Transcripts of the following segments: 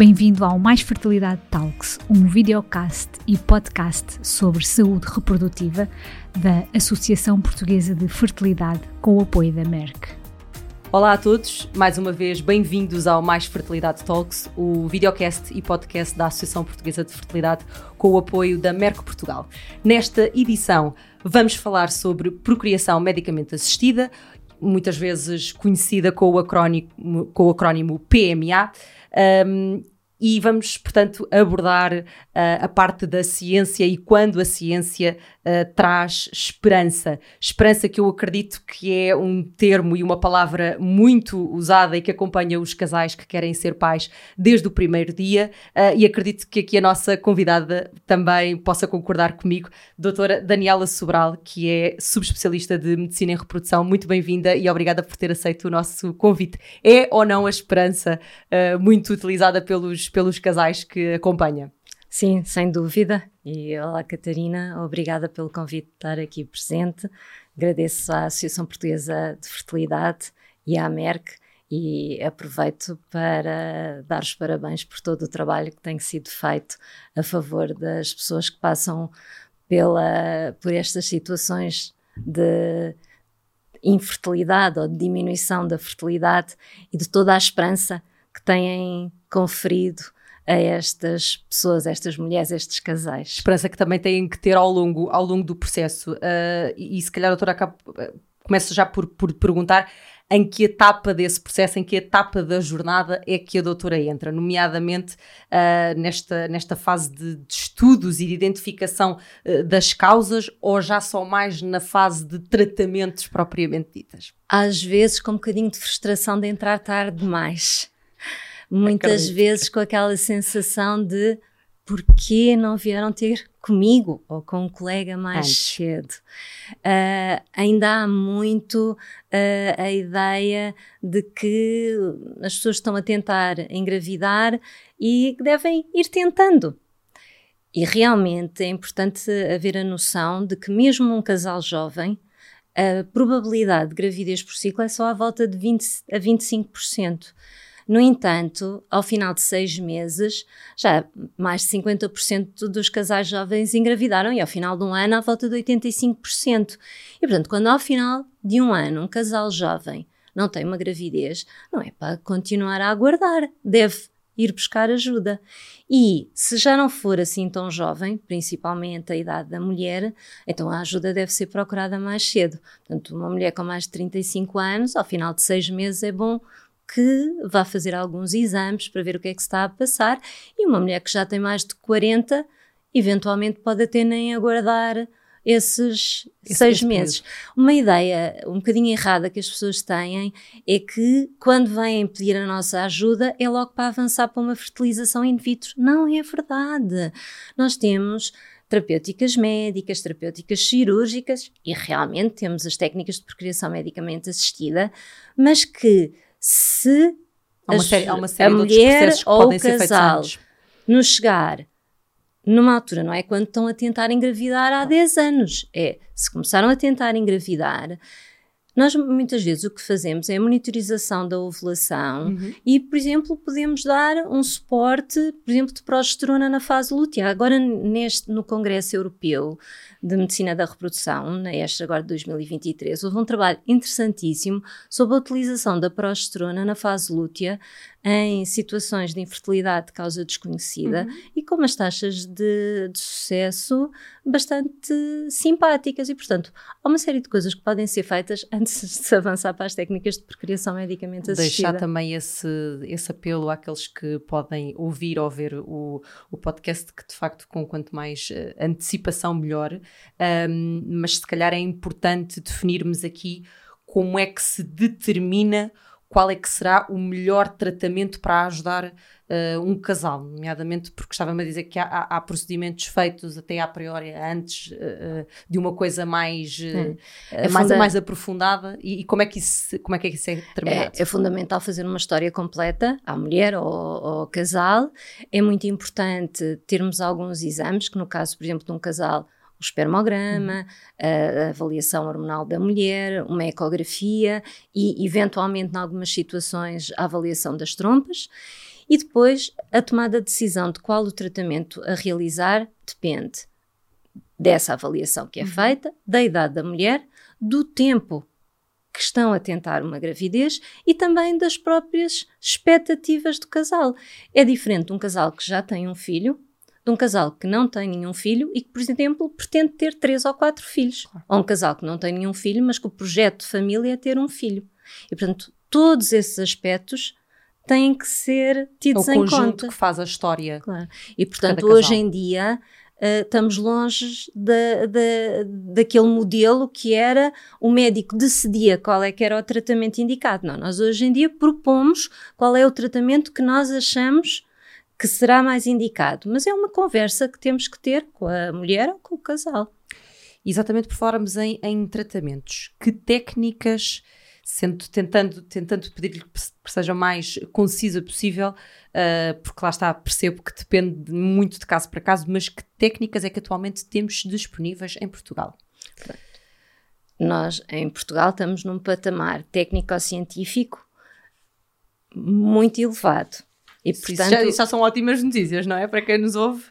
Bem-vindo ao Mais Fertilidade Talks, um videocast e podcast sobre saúde reprodutiva da Associação Portuguesa de Fertilidade com o apoio da Merck. Olá a todos, mais uma vez bem-vindos ao Mais Fertilidade Talks, o videocast e podcast da Associação Portuguesa de Fertilidade com o apoio da Merck Portugal. Nesta edição vamos falar sobre procriação medicamente assistida, muitas vezes conhecida com o acrónimo, com o acrónimo PMA. Um, e vamos, portanto, abordar uh, a parte da ciência e quando a ciência uh, traz esperança. Esperança que eu acredito que é um termo e uma palavra muito usada e que acompanha os casais que querem ser pais desde o primeiro dia uh, e acredito que aqui a nossa convidada também possa concordar comigo, doutora Daniela Sobral, que é subespecialista de Medicina em Reprodução. Muito bem-vinda e obrigada por ter aceito o nosso convite. É ou não a esperança muito utilizada pelos pelos casais que acompanha. Sim, sem dúvida. E olá, Catarina, obrigada pelo convite de estar aqui presente. Agradeço à Associação Portuguesa de Fertilidade e à Merck e aproveito para dar os parabéns por todo o trabalho que tem sido feito a favor das pessoas que passam pela, por estas situações de infertilidade ou de diminuição da fertilidade e de toda a esperança que têm conferido a estas pessoas, a estas mulheres, a estes casais. Esperança que também têm que ter ao longo, ao longo do processo. Uh, e, e, se calhar a doutora acaba, começa já por, por perguntar em que etapa desse processo, em que etapa da jornada é que a doutora entra, nomeadamente uh, nesta, nesta fase de, de, estudos e de identificação uh, das causas ou já só mais na fase de tratamentos propriamente ditas? Às vezes com um bocadinho de frustração de entrar tarde demais muitas Acredito. vezes com aquela sensação de porquê não vieram ter comigo ou com um colega mais Antes. cedo. Uh, ainda há muito uh, a ideia de que as pessoas estão a tentar engravidar e devem ir tentando. E realmente é importante haver a noção de que, mesmo um casal jovem, a probabilidade de gravidez por ciclo é só à volta de 20 a 25%. No entanto, ao final de seis meses, já mais de 50% dos casais jovens engravidaram e ao final de um ano, à volta de 85%. E portanto, quando ao final de um ano um casal jovem não tem uma gravidez, não é para continuar a aguardar, deve ir buscar ajuda. E se já não for assim tão jovem, principalmente a idade da mulher, então a ajuda deve ser procurada mais cedo. Portanto, uma mulher com mais de 35 anos, ao final de seis meses, é bom que vá fazer alguns exames para ver o que é que se está a passar e uma mulher que já tem mais de 40 eventualmente pode até nem aguardar esses esse, seis meses. Período. Uma ideia um bocadinho errada que as pessoas têm é que quando vêm pedir a nossa ajuda é logo para avançar para uma fertilização in vitro. Não é verdade. Nós temos terapêuticas médicas, terapêuticas cirúrgicas e realmente temos as técnicas de procriação medicamente assistida, mas que se há uma série, há uma série a mulher ou o casal nos chegar numa altura, não é quando estão a tentar engravidar há 10 anos, é se começaram a tentar engravidar, nós muitas vezes o que fazemos é a monitorização da ovulação uhum. e, por exemplo, podemos dar um suporte, por exemplo, de progesterona na fase lútea. Agora, neste, no Congresso Europeu de Medicina da Reprodução, na este agora de 2023, houve um trabalho interessantíssimo sobre a utilização da progesterona na fase lútea em situações de infertilidade de causa desconhecida uhum. e com umas taxas de, de, sucesso bastante simpáticas. E, portanto, há uma série de coisas que podem ser feitas antes de se avançar para as técnicas de procriação medicamente assistida. Deixar também esse, esse apelo àqueles que podem ouvir ou ver o, o podcast, que de facto, com quanto mais uh, antecipação, melhor. Um, mas se calhar é importante definirmos aqui como é que se determina qual é que será o melhor tratamento para ajudar uh, um casal, nomeadamente porque estava-me a dizer que há, há, há, procedimentos feitos até a priori antes uh, de uma coisa mais, uh, é mais, mais aprofundada. E, e, como, é que isso, como é que isso é determinado? É, é fundamental fazer uma história completa à mulher ou ao casal, é muito importante termos alguns exames, que no caso, por exemplo, de um casal o espermograma, uhum. a avaliação hormonal da mulher, uma ecografia e, eventualmente, em algumas situações, a avaliação das trompas. E depois, a tomada de decisão de qual o tratamento a realizar depende dessa avaliação que é uhum. feita, da idade da mulher, do tempo que estão a tentar uma gravidez e também das próprias expectativas do casal. É diferente de um casal que já tem um filho, de um casal que não tem nenhum filho e que, por exemplo, pretende ter três ou quatro filhos. Ou um casal que não tem nenhum filho, mas que o projeto de família é ter um filho. E, portanto, todos esses aspectos têm que ser tidos é em conta. o conjunto que faz a história. Claro. E, portanto, hoje em dia uh, estamos longe da, da, daquele modelo que era o médico decidia qual é que era o tratamento indicado. Não, nós hoje em dia propomos qual é o tratamento que nós achamos que será mais indicado. Mas é uma conversa que temos que ter com a mulher ou com o casal. Exatamente por falarmos em, em tratamentos. Que técnicas sendo, tentando, tentando pedir-lhe que seja mais concisa possível, uh, porque lá está, percebo que depende muito de caso para caso, mas que técnicas é que atualmente temos disponíveis em Portugal? Nós, em Portugal, estamos num patamar técnico-científico muito elevado. E, portanto, isso já, já são ótimas notícias, não é? Para quem nos ouve.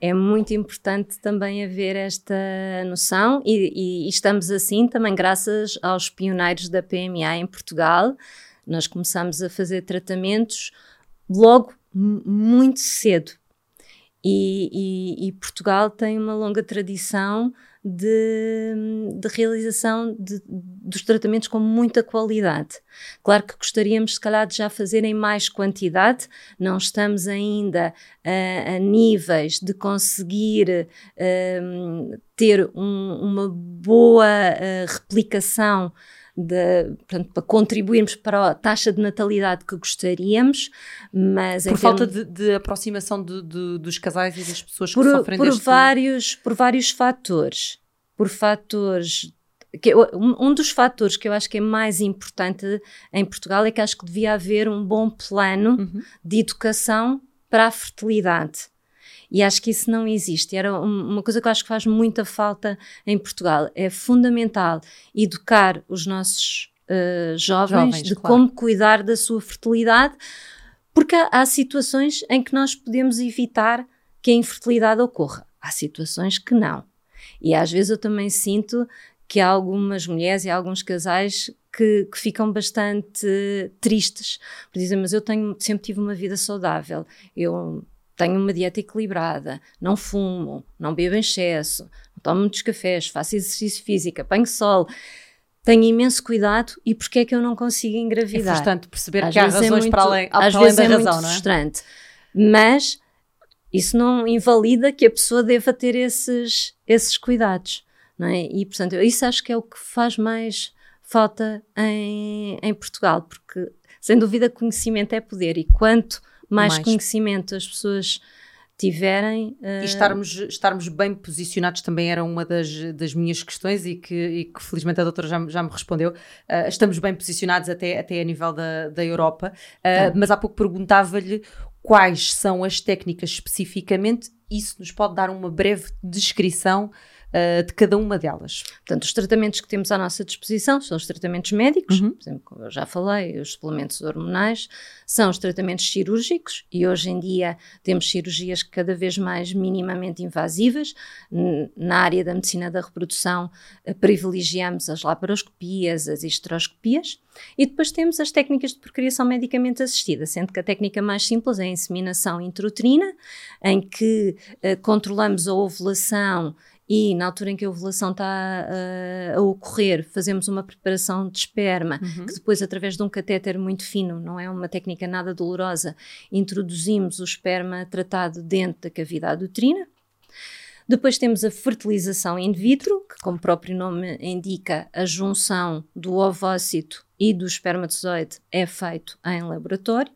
É muito importante também haver esta noção e, e, e, estamos assim também graças aos pioneiros da PMA em Portugal. Nós começamos a fazer tratamentos logo muito cedo. E, e Portugal tem uma longa tradição de, de realização de, dos tratamentos com muita qualidade. Claro que gostaríamos, se calhar, de já fazer em mais quantidade, não estamos ainda a, a níveis de conseguir um, ter um, uma boa uh, replicação de, portanto, para contribuirmos para a taxa de natalidade que gostaríamos, mas por falta termos, de, de, aproximação de, de, dos casais e das pessoas por, que sofrem por deste... vários por vários fatores, por fatores que, um dos fatores que eu acho que é mais importante em Portugal é que acho que devia haver um bom plano uhum. de educação para a fertilidade. E acho que isso não existe. Era uma coisa que eu acho que faz muita falta em Portugal. É fundamental educar os nossos uh, jovens, jovens, de claro. como cuidar da sua fertilidade, porque há, há situações em que nós podemos evitar que a infertilidade ocorra. Há situações que não. E às vezes eu também sinto que há algumas mulheres e alguns casais que, que, ficam bastante tristes, por dizer, mas eu tenho, sempre tive uma vida saudável, eu tenho uma dieta equilibrada, não fumo, não bebo em excesso, não tomo muitos cafés, faço exercício físico, apanho sol, tenho imenso cuidado e porque é que eu não consigo engravidar? É frustrante perceber às que há é razões é muito, para além, às para vezes além da é razão, muito não é? frustrante. Mas isso não invalida que a pessoa deva ter esses, esses cuidados, não é? E, portanto, isso acho que é o que faz mais falta em, em Portugal, porque, sem dúvida, conhecimento é poder e quanto mais, mais. conhecimento as pessoas tiverem. Uh... E estarmos, estarmos bem posicionados também era uma das, das minhas questões e que, e que felizmente a doutora já, já me respondeu. Uh, estamos bem posicionados até, até a nível da, da Europa, uh, mas há pouco perguntava-lhe quais são as técnicas especificamente. Isso nos pode dar uma breve descrição uh, de cada uma delas. Portanto, os tratamentos que temos à nossa disposição são os tratamentos médicos, uhum. por exemplo, como eu já falei, os suplementos hormonais, são os tratamentos cirúrgicos e hoje em dia temos cirurgias cada vez mais minimamente invasivas. Na área da medicina da reprodução, uh, privilegiamos as laparoscopias, as histeroscopias. E depois temos as técnicas de procriação medicamente assistida, sendo que a técnica mais simples é a inseminação intrauterina, em que uh, controlamos a ovulação e na altura em que a ovulação está uh, a ocorrer, fazemos uma preparação de esperma, uhum. que depois, através de um catéter muito fino, não é uma técnica nada dolorosa, introduzimos o esperma tratado dentro da cavidade uterina. Depois temos a fertilização in vitro, que, como o próprio nome indica, a junção do ovócito e do espermatozoide é feito em laboratório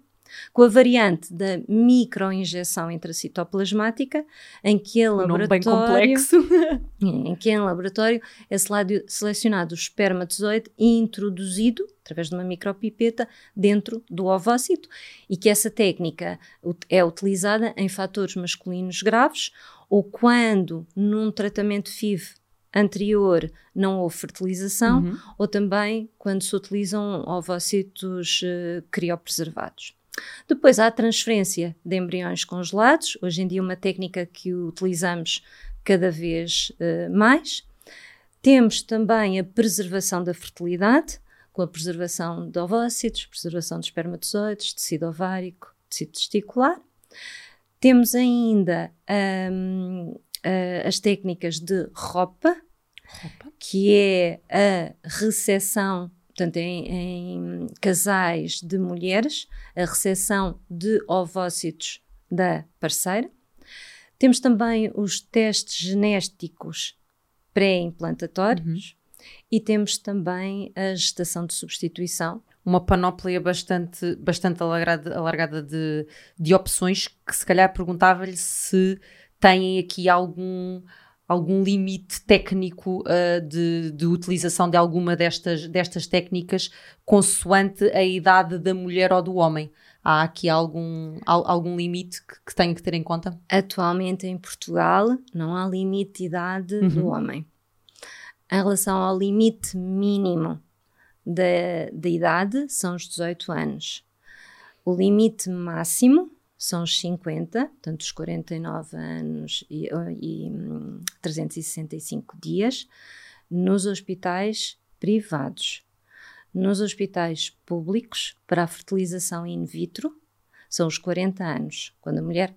com a variante da microinjeção intracitoplasmática, em que em laboratório, bem complexo. em que em laboratório é selecionado o espermatozoide e introduzido através de uma micropipeta dentro do ovócito e que essa técnica é utilizada em fatores masculinos graves ou quando num tratamento FIV anterior não houve fertilização uhum. ou também quando se utilizam ovócitos uh, criopreservados. Depois há a transferência de embriões congelados, hoje em dia uma técnica que utilizamos cada vez uh, mais. Temos também a preservação da fertilidade, com a preservação de ovócitos, preservação de espermatozoides, tecido ovárico, tecido testicular. Temos ainda um, uh, as técnicas de roupa, roupa, que é a recepção portanto, em, em, casais de mulheres, a recepção de ovócitos da parceira. Temos também os testes genéticos pré-implantatórios uhum. e temos também a gestação de substituição. Uma panóplia bastante, bastante alargada, alargada de, de opções que se calhar perguntava-lhe se têm aqui algum algum limite técnico uh, de, de, utilização de alguma destas, destas técnicas consoante a idade da mulher ou do homem? Há aqui algum, algum limite que, que tenho que ter em conta? Atualmente em Portugal não há limite de idade uhum. do homem. Em relação ao limite mínimo da, da idade, são os 18 anos. O limite máximo são os 50, portanto, os 49 anos e, e 365 hum, dias, nos hospitais privados. Nos hospitais públicos, para a fertilização in vitro, são os 40 anos, quando a mulher,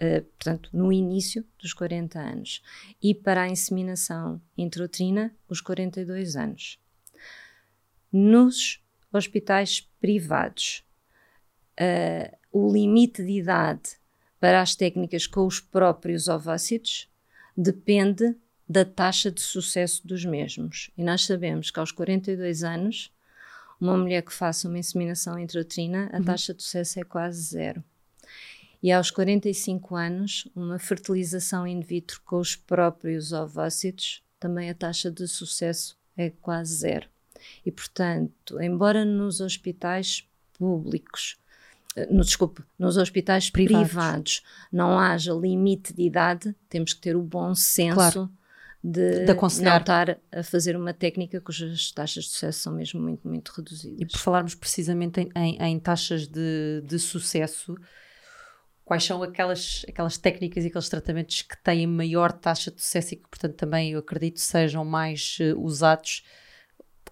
uh, portanto, no início dos 40 anos. E para a inseminação intrauterina, os 42 anos. Nos hospitais privados, uh, o limite de idade para as técnicas com os próprios ovócitos depende da taxa de sucesso dos mesmos. E nós sabemos que aos 42 anos, uma mulher que faça uma inseminação intrauterina, a uhum. taxa de sucesso é quase zero. E aos 45 anos, uma fertilização in vitro com os próprios ovócitos, também a taxa de sucesso é quase zero. E, portanto, embora nos hospitais públicos no, desculpe, nos hospitais privados. privados. não haja limite de idade, temos que ter o bom senso claro. de, de não estar a fazer uma técnica cujas taxas de sucesso são mesmo muito, muito reduzidas. E por falarmos precisamente em, em, em taxas de, de sucesso, quais são aquelas, aquelas técnicas e aqueles tratamentos que têm maior taxa de sucesso e que, portanto, também eu acredito sejam mais uh, usados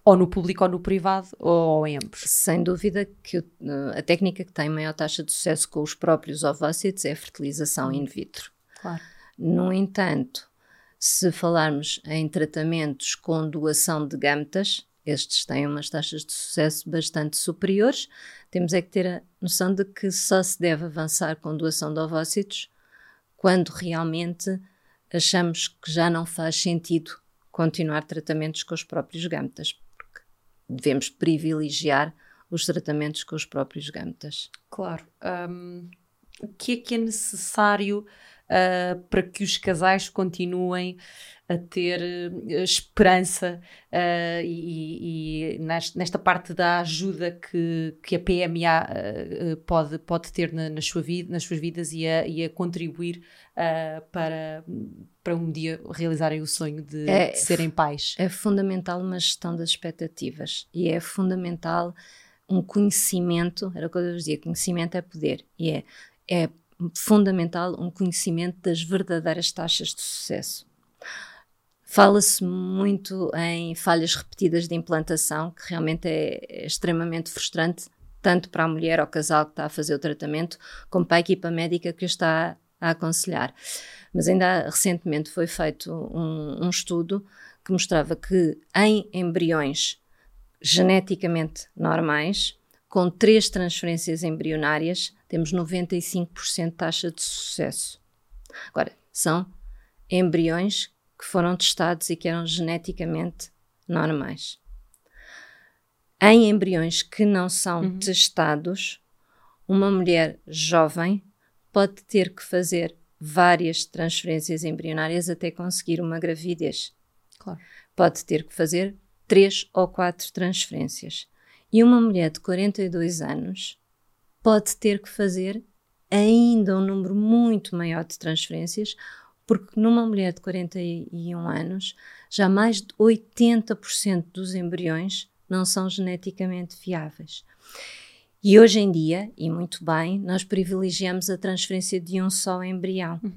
ou no público ou no privado, ou, em ambos? Sem dúvida que uh, a técnica que tem maior taxa de sucesso com os próprios ovócitos é a fertilização in vitro. Claro. No entanto, se falarmos em tratamentos com doação de gametas, estes têm umas taxas de sucesso bastante superiores. Temos é que ter a noção de que só se deve avançar com doação de ovócitos quando realmente achamos que já não faz sentido continuar tratamentos com os próprios gametas devemos privilegiar os tratamentos com os próprios gametas. Claro. Um, o que é que é necessário uh, para que os casais continuem a ter uh, esperança uh, e, e nesta, parte da ajuda que, que a PMA pode, pode ter na, na sua vida, nas suas vidas e a, e a contribuir para, para um dia realizarem o sonho de, é, de serem pais? É fundamental uma gestão das expectativas e é fundamental um conhecimento, era o que eu dizia, conhecimento é poder, e é, é fundamental um conhecimento das verdadeiras taxas de sucesso. Fala-se muito em falhas repetidas de implantação, que realmente é, é extremamente frustrante, tanto para a mulher ou casal que está a fazer o tratamento, como para a equipa médica que está a aconselhar. Mas ainda recentemente foi feito um, um estudo que mostrava que em embriões geneticamente normais, com três transferências embrionárias, temos 95% de taxa de sucesso. Agora, são embriões que foram testados e que eram geneticamente normais. Em embriões que não são uhum. testados, uma mulher jovem pode ter que fazer várias transferências embrionárias até conseguir uma gravidez. Claro. Pode ter que fazer três ou quatro transferências. E uma mulher de 42 anos pode ter que fazer ainda um número muito maior de transferências, porque numa mulher de 41 anos, já mais de 80% dos embriões não são geneticamente viáveis. E hoje em dia, e muito bem, nós privilegiamos a transferência de um só embrião. Uhum.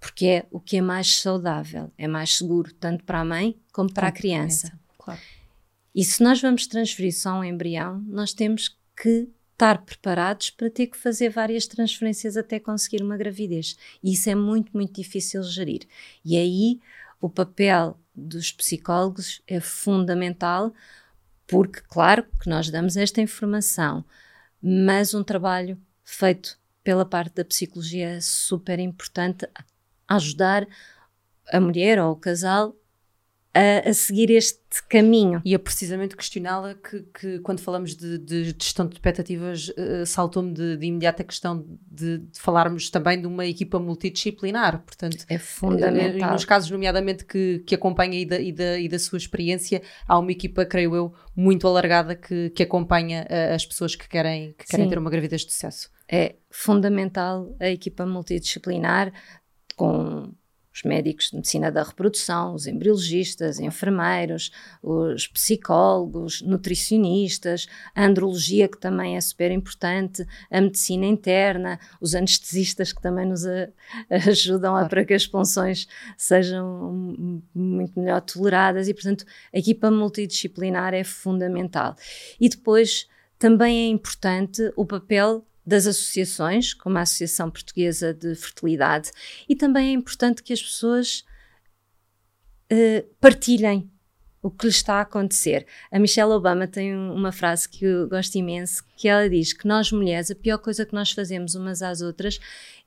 Porque é o que é mais saudável, é mais seguro, tanto para a mãe como para a criança. criança. Claro. E se nós vamos transferir só um embrião, nós temos que estar preparados para ter que fazer várias transferências até conseguir uma gravidez. E isso é muito, muito difícil de gerir. E aí o papel dos psicólogos é fundamental, porque, claro, que nós damos esta informação, mas um trabalho feito pela parte da psicologia é super importante ajudar a mulher ou o casal a, a, seguir este caminho. E é precisamente questioná-la que, que, quando falamos de, de gestão de expectativas, uh, saltou-me de, de imediato a questão de, de, falarmos também de uma equipa multidisciplinar. Portanto, é fundamental. Uh, nos casos, nomeadamente, que, que acompanha e da, e, da, e da sua experiência, há uma equipa, creio eu, muito alargada que, que acompanha uh, as pessoas que querem, que querem ter uma gravidez de sucesso. É fundamental a equipa multidisciplinar com os médicos de medicina da reprodução, os embriologistas, enfermeiros, os psicólogos, nutricionistas, a andrologia, que também é super importante, a medicina interna, os anestesistas, que também nos a, ajudam a, para que as punções sejam muito melhor toleradas, e, portanto, a equipa multidisciplinar é fundamental. E depois também é importante o papel das associações, como a Associação Portuguesa de Fertilidade, e também é importante que as pessoas uh, partilhem o que lhes está a acontecer. A Michelle Obama tem uma frase que eu gosto imenso, que ela diz que nós mulheres, a pior coisa que nós fazemos umas às outras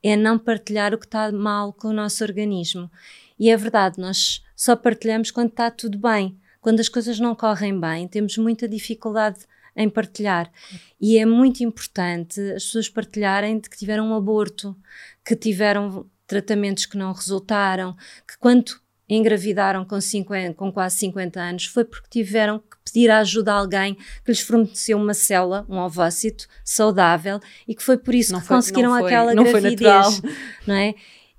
é não partilhar o que está mal com o nosso organismo. E é verdade, nós só partilhamos quando está tudo bem. Quando as coisas não correm bem, temos muita dificuldade em partilhar. E é muito importante as pessoas partilharem de que tiveram um aborto, que tiveram tratamentos que não resultaram, que quando engravidaram com, 50, com quase 50 anos foi porque tiveram que pedir a ajuda a alguém que lhes forneceu uma célula, um ovócito saudável e que foi por isso não que foi, conseguiram foi, aquela gravidez, não é?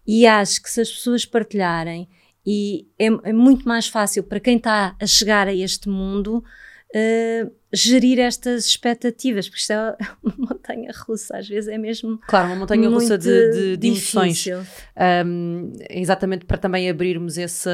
E acho que se as pessoas partilharem e é, é muito mais fácil para quem está a chegar a este mundo uh, gerir estas expectativas, porque isto é uma montanha russa, às vezes é mesmo. Claro, uma montanha russa de, de, de emoções. Um, exatamente para também abrirmos esse,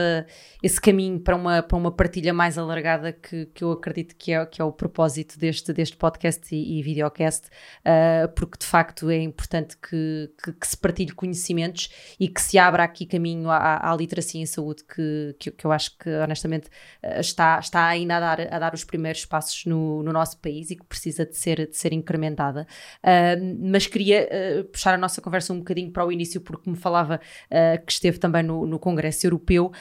esse caminho para uma, para uma partilha mais alargada, que, que eu acredito que é, que é o propósito deste, deste podcast e, e videocast, uh, porque de facto é importante que, que, que, se partilhe conhecimentos e que se abra aqui caminho à, à literacia em saúde, que, que, que eu acho que honestamente está, está ainda a dar, a dar os primeiros passos no no, nosso país e que precisa de ser, de ser incrementada. Uh, mas queria uh, puxar a nossa conversa um bocadinho para o início, porque me falava uh, que esteve também no, no Congresso Europeu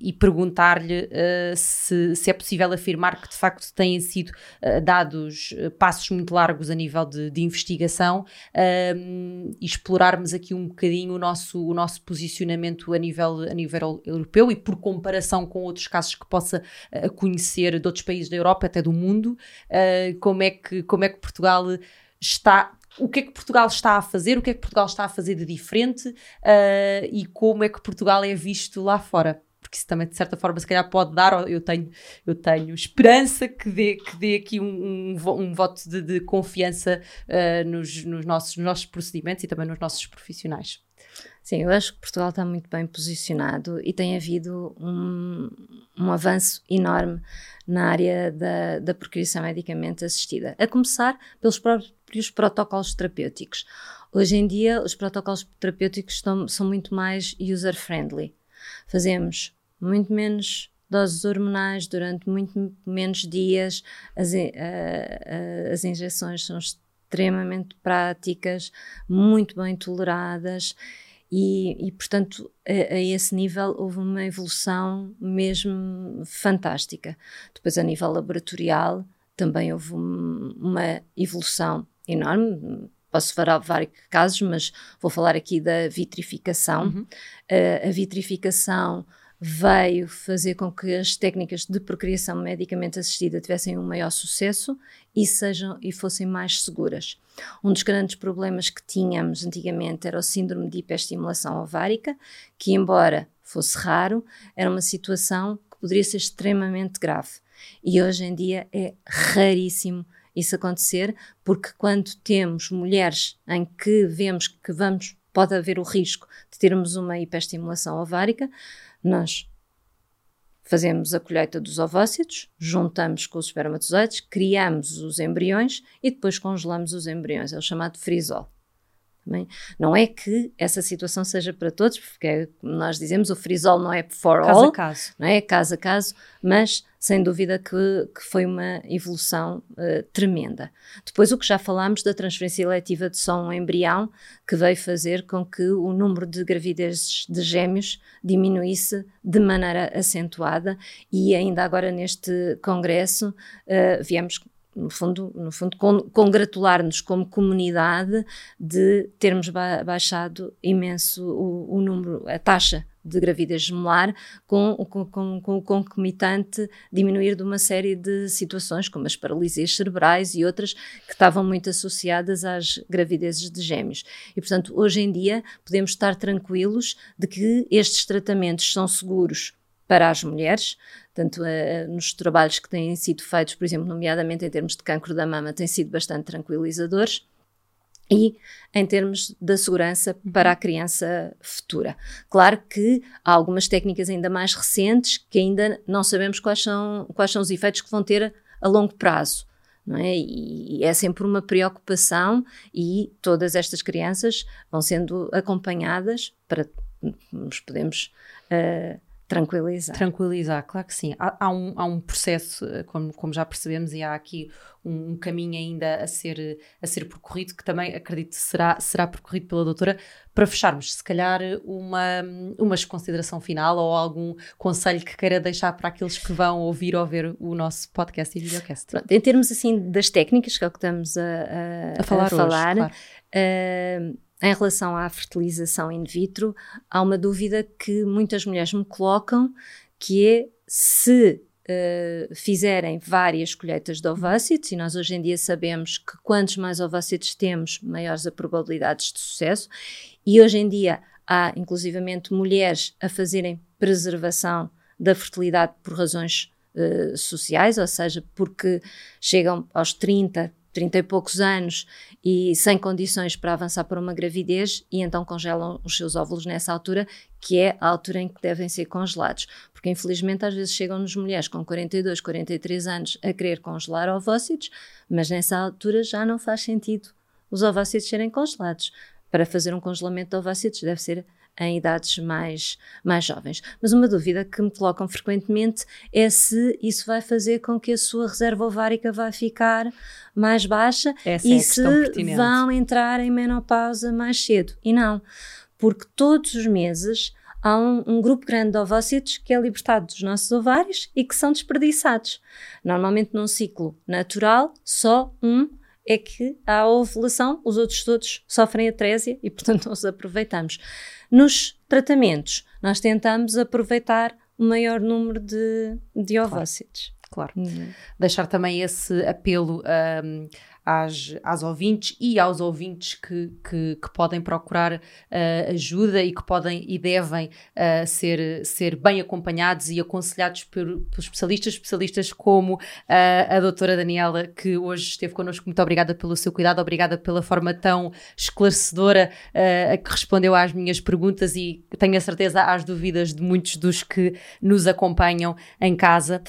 e perguntar-lhe se, se, é possível afirmar que de facto têm sido dados passos muito largos a nível de, de investigação e explorarmos aqui um bocadinho o nosso, o nosso posicionamento a nível, a nível europeu e por comparação com outros casos que possa conhecer de outros países da Europa, até do do mundo, uh, como, é que, como é que Portugal está o que é que Portugal está a fazer, o que é que Portugal está a fazer de diferente uh, e como é que Portugal é visto lá fora. Porque isso também, de certa forma, se calhar pode dar, eu tenho, eu tenho esperança que dê, que dê aqui um, um, um voto de, de confiança uh, nos, nos, nossos, nos nossos procedimentos e também nos nossos profissionais. Sim, eu acho que Portugal está muito bem posicionado e tem havido um, um avanço enorme na área da, da procriação medicamente assistida, a começar pelos próprios protocolos terapêuticos. Hoje em dia, os protocolos terapêuticos estão, são muito mais user-friendly. Fazemos muito menos doses hormonais durante muito menos dias, as, as injeções são extremamente práticas, muito bem toleradas e, e portanto, a, a, esse nível houve uma evolução mesmo fantástica. Depois, a nível laboratorial, também houve um, uma evolução enorme. Posso falar vários casos, mas vou falar aqui da vitrificação. Uhum. Uh, a vitrificação veio fazer com que as técnicas de procriação medicamente assistida tivessem um maior sucesso e sejam e fossem mais seguras. Um dos grandes problemas que tínhamos antigamente era o síndrome de hiperestimulação ovárica, que embora fosse raro, era uma situação que poderia ser extremamente grave. E hoje em dia é raríssimo isso acontecer, porque quando temos mulheres em que vemos que vamos, pode haver o risco de termos uma hiperestimulação ovárica, nós fazemos a colheita dos ovócitos, juntamos com os espermatozoides, criamos os embriões e depois congelamos os embriões. É o chamado frisol. Não é que essa situação seja para todos, porque é, nós dizemos o frisol não é for caso all, a caso. não é caso a caso, mas sem dúvida que, que foi uma evolução uh, tremenda. Depois o que já falámos da transferência eletiva de só um embrião, que veio fazer com que o número de gravidezes de gêmeos diminuísse de maneira acentuada e ainda agora neste congresso uh, viemos no fundo, no fundo congratular-nos como comunidade de termos ba baixado imenso o, o, número, a taxa de gravidez gemelar, com, com, com, com, o concomitante diminuir de uma série de situações, como as paralisias cerebrais e outras que estavam muito associadas às gravidezes de gêmeos. E, portanto, hoje em dia podemos estar tranquilos de que estes tratamentos são seguros para as mulheres, tanto uh, nos trabalhos que têm sido feitos, por exemplo, nomeadamente em termos de cancro da mama, têm sido bastante tranquilizadores e em termos da segurança para a criança futura. Claro que há algumas técnicas ainda mais recentes que ainda não sabemos quais são, quais são os efeitos que vão ter a longo prazo. Não é? E é sempre uma preocupação, e todas estas crianças vão sendo acompanhadas para nos podemos uh, Tranquilizar. Tranquilizar, claro que sim. Há, há, um, há um processo, eh, como, como já percebemos, e há aqui um, um, caminho ainda a ser, a ser percorrido, que também acredito será, será percorrido pela doutora. Para fecharmos, se calhar uma, uma consideração final ou algum conselho que queira deixar para aqueles que vão ouvir ou ver o nosso podcast e videocast. Pronto, em termos assim das técnicas, que é o que estamos a, a, a falar, a falar hoje, claro. uh, em relação à fertilização in vitro, há uma dúvida que muitas mulheres me colocam, que é se uh, fizerem várias colheitas de ovócitos, e nós hoje em dia sabemos que quantos mais ovócitos temos, maiores as probabilidades de sucesso, e hoje em dia há inclusivamente mulheres a fazerem preservação da fertilidade por razões uh, sociais, ou seja, porque chegam aos 30, 30 e poucos anos e sem condições para avançar para uma gravidez e então congelam os seus óvulos nessa altura, que é a altura em que devem ser congelados. Porque infelizmente às vezes chegam-nos mulheres com 42, 43 anos a querer congelar ovócitos, mas nessa altura já não faz sentido os ovócitos serem congelados. Para fazer um congelamento de ovócitos deve ser em idades mais, mais jovens. Mas uma dúvida que me colocam frequentemente é se isso vai fazer com que a sua reserva ovárica vai ficar mais baixa Essa e é se vão entrar em menopausa mais cedo. E não, porque todos os meses há um, um, grupo grande de ovócitos que é libertado dos nossos ovários e que são desperdiçados. Normalmente, num ciclo natural, só um é que há a ovulação, os outros todos sofrem atrésia e, portanto, não os aproveitamos. Nos tratamentos, nós tentamos aproveitar o maior número de, de ovócitos. Claro. claro. Uhum. Deixar também esse apelo um, às, às ouvintes e aos ouvintes que, que, que podem procurar uh, ajuda e que podem e devem uh, ser, ser bem acompanhados e aconselhados por, por especialistas, especialistas como uh, a doutora Daniela, que hoje esteve connosco. Muito obrigada pelo seu cuidado, obrigada pela forma tão esclarecedora a que respondeu às minhas perguntas e tenho a certeza às dúvidas de muitos dos que nos acompanham em casa.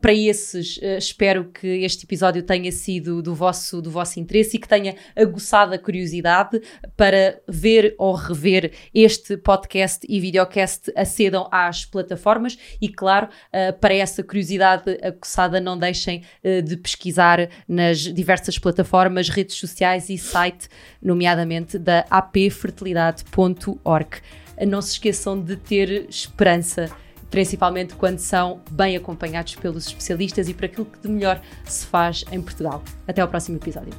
para esses, espero que este episódio tenha sido do vosso vosso, do vosso interesse e que tenha aguçado a curiosidade para ver ou rever este podcast e videocast, acedam às plataformas e, claro, uh, para essa curiosidade aguçada, não deixem uh, de pesquisar nas diversas plataformas, redes sociais e site, nomeadamente da apfertilidade.org. Não se esqueçam de ter esperança principalmente quando são bem acompanhados pelos especialistas e por aquilo que de melhor se faz em Portugal. Até ao próximo episódio.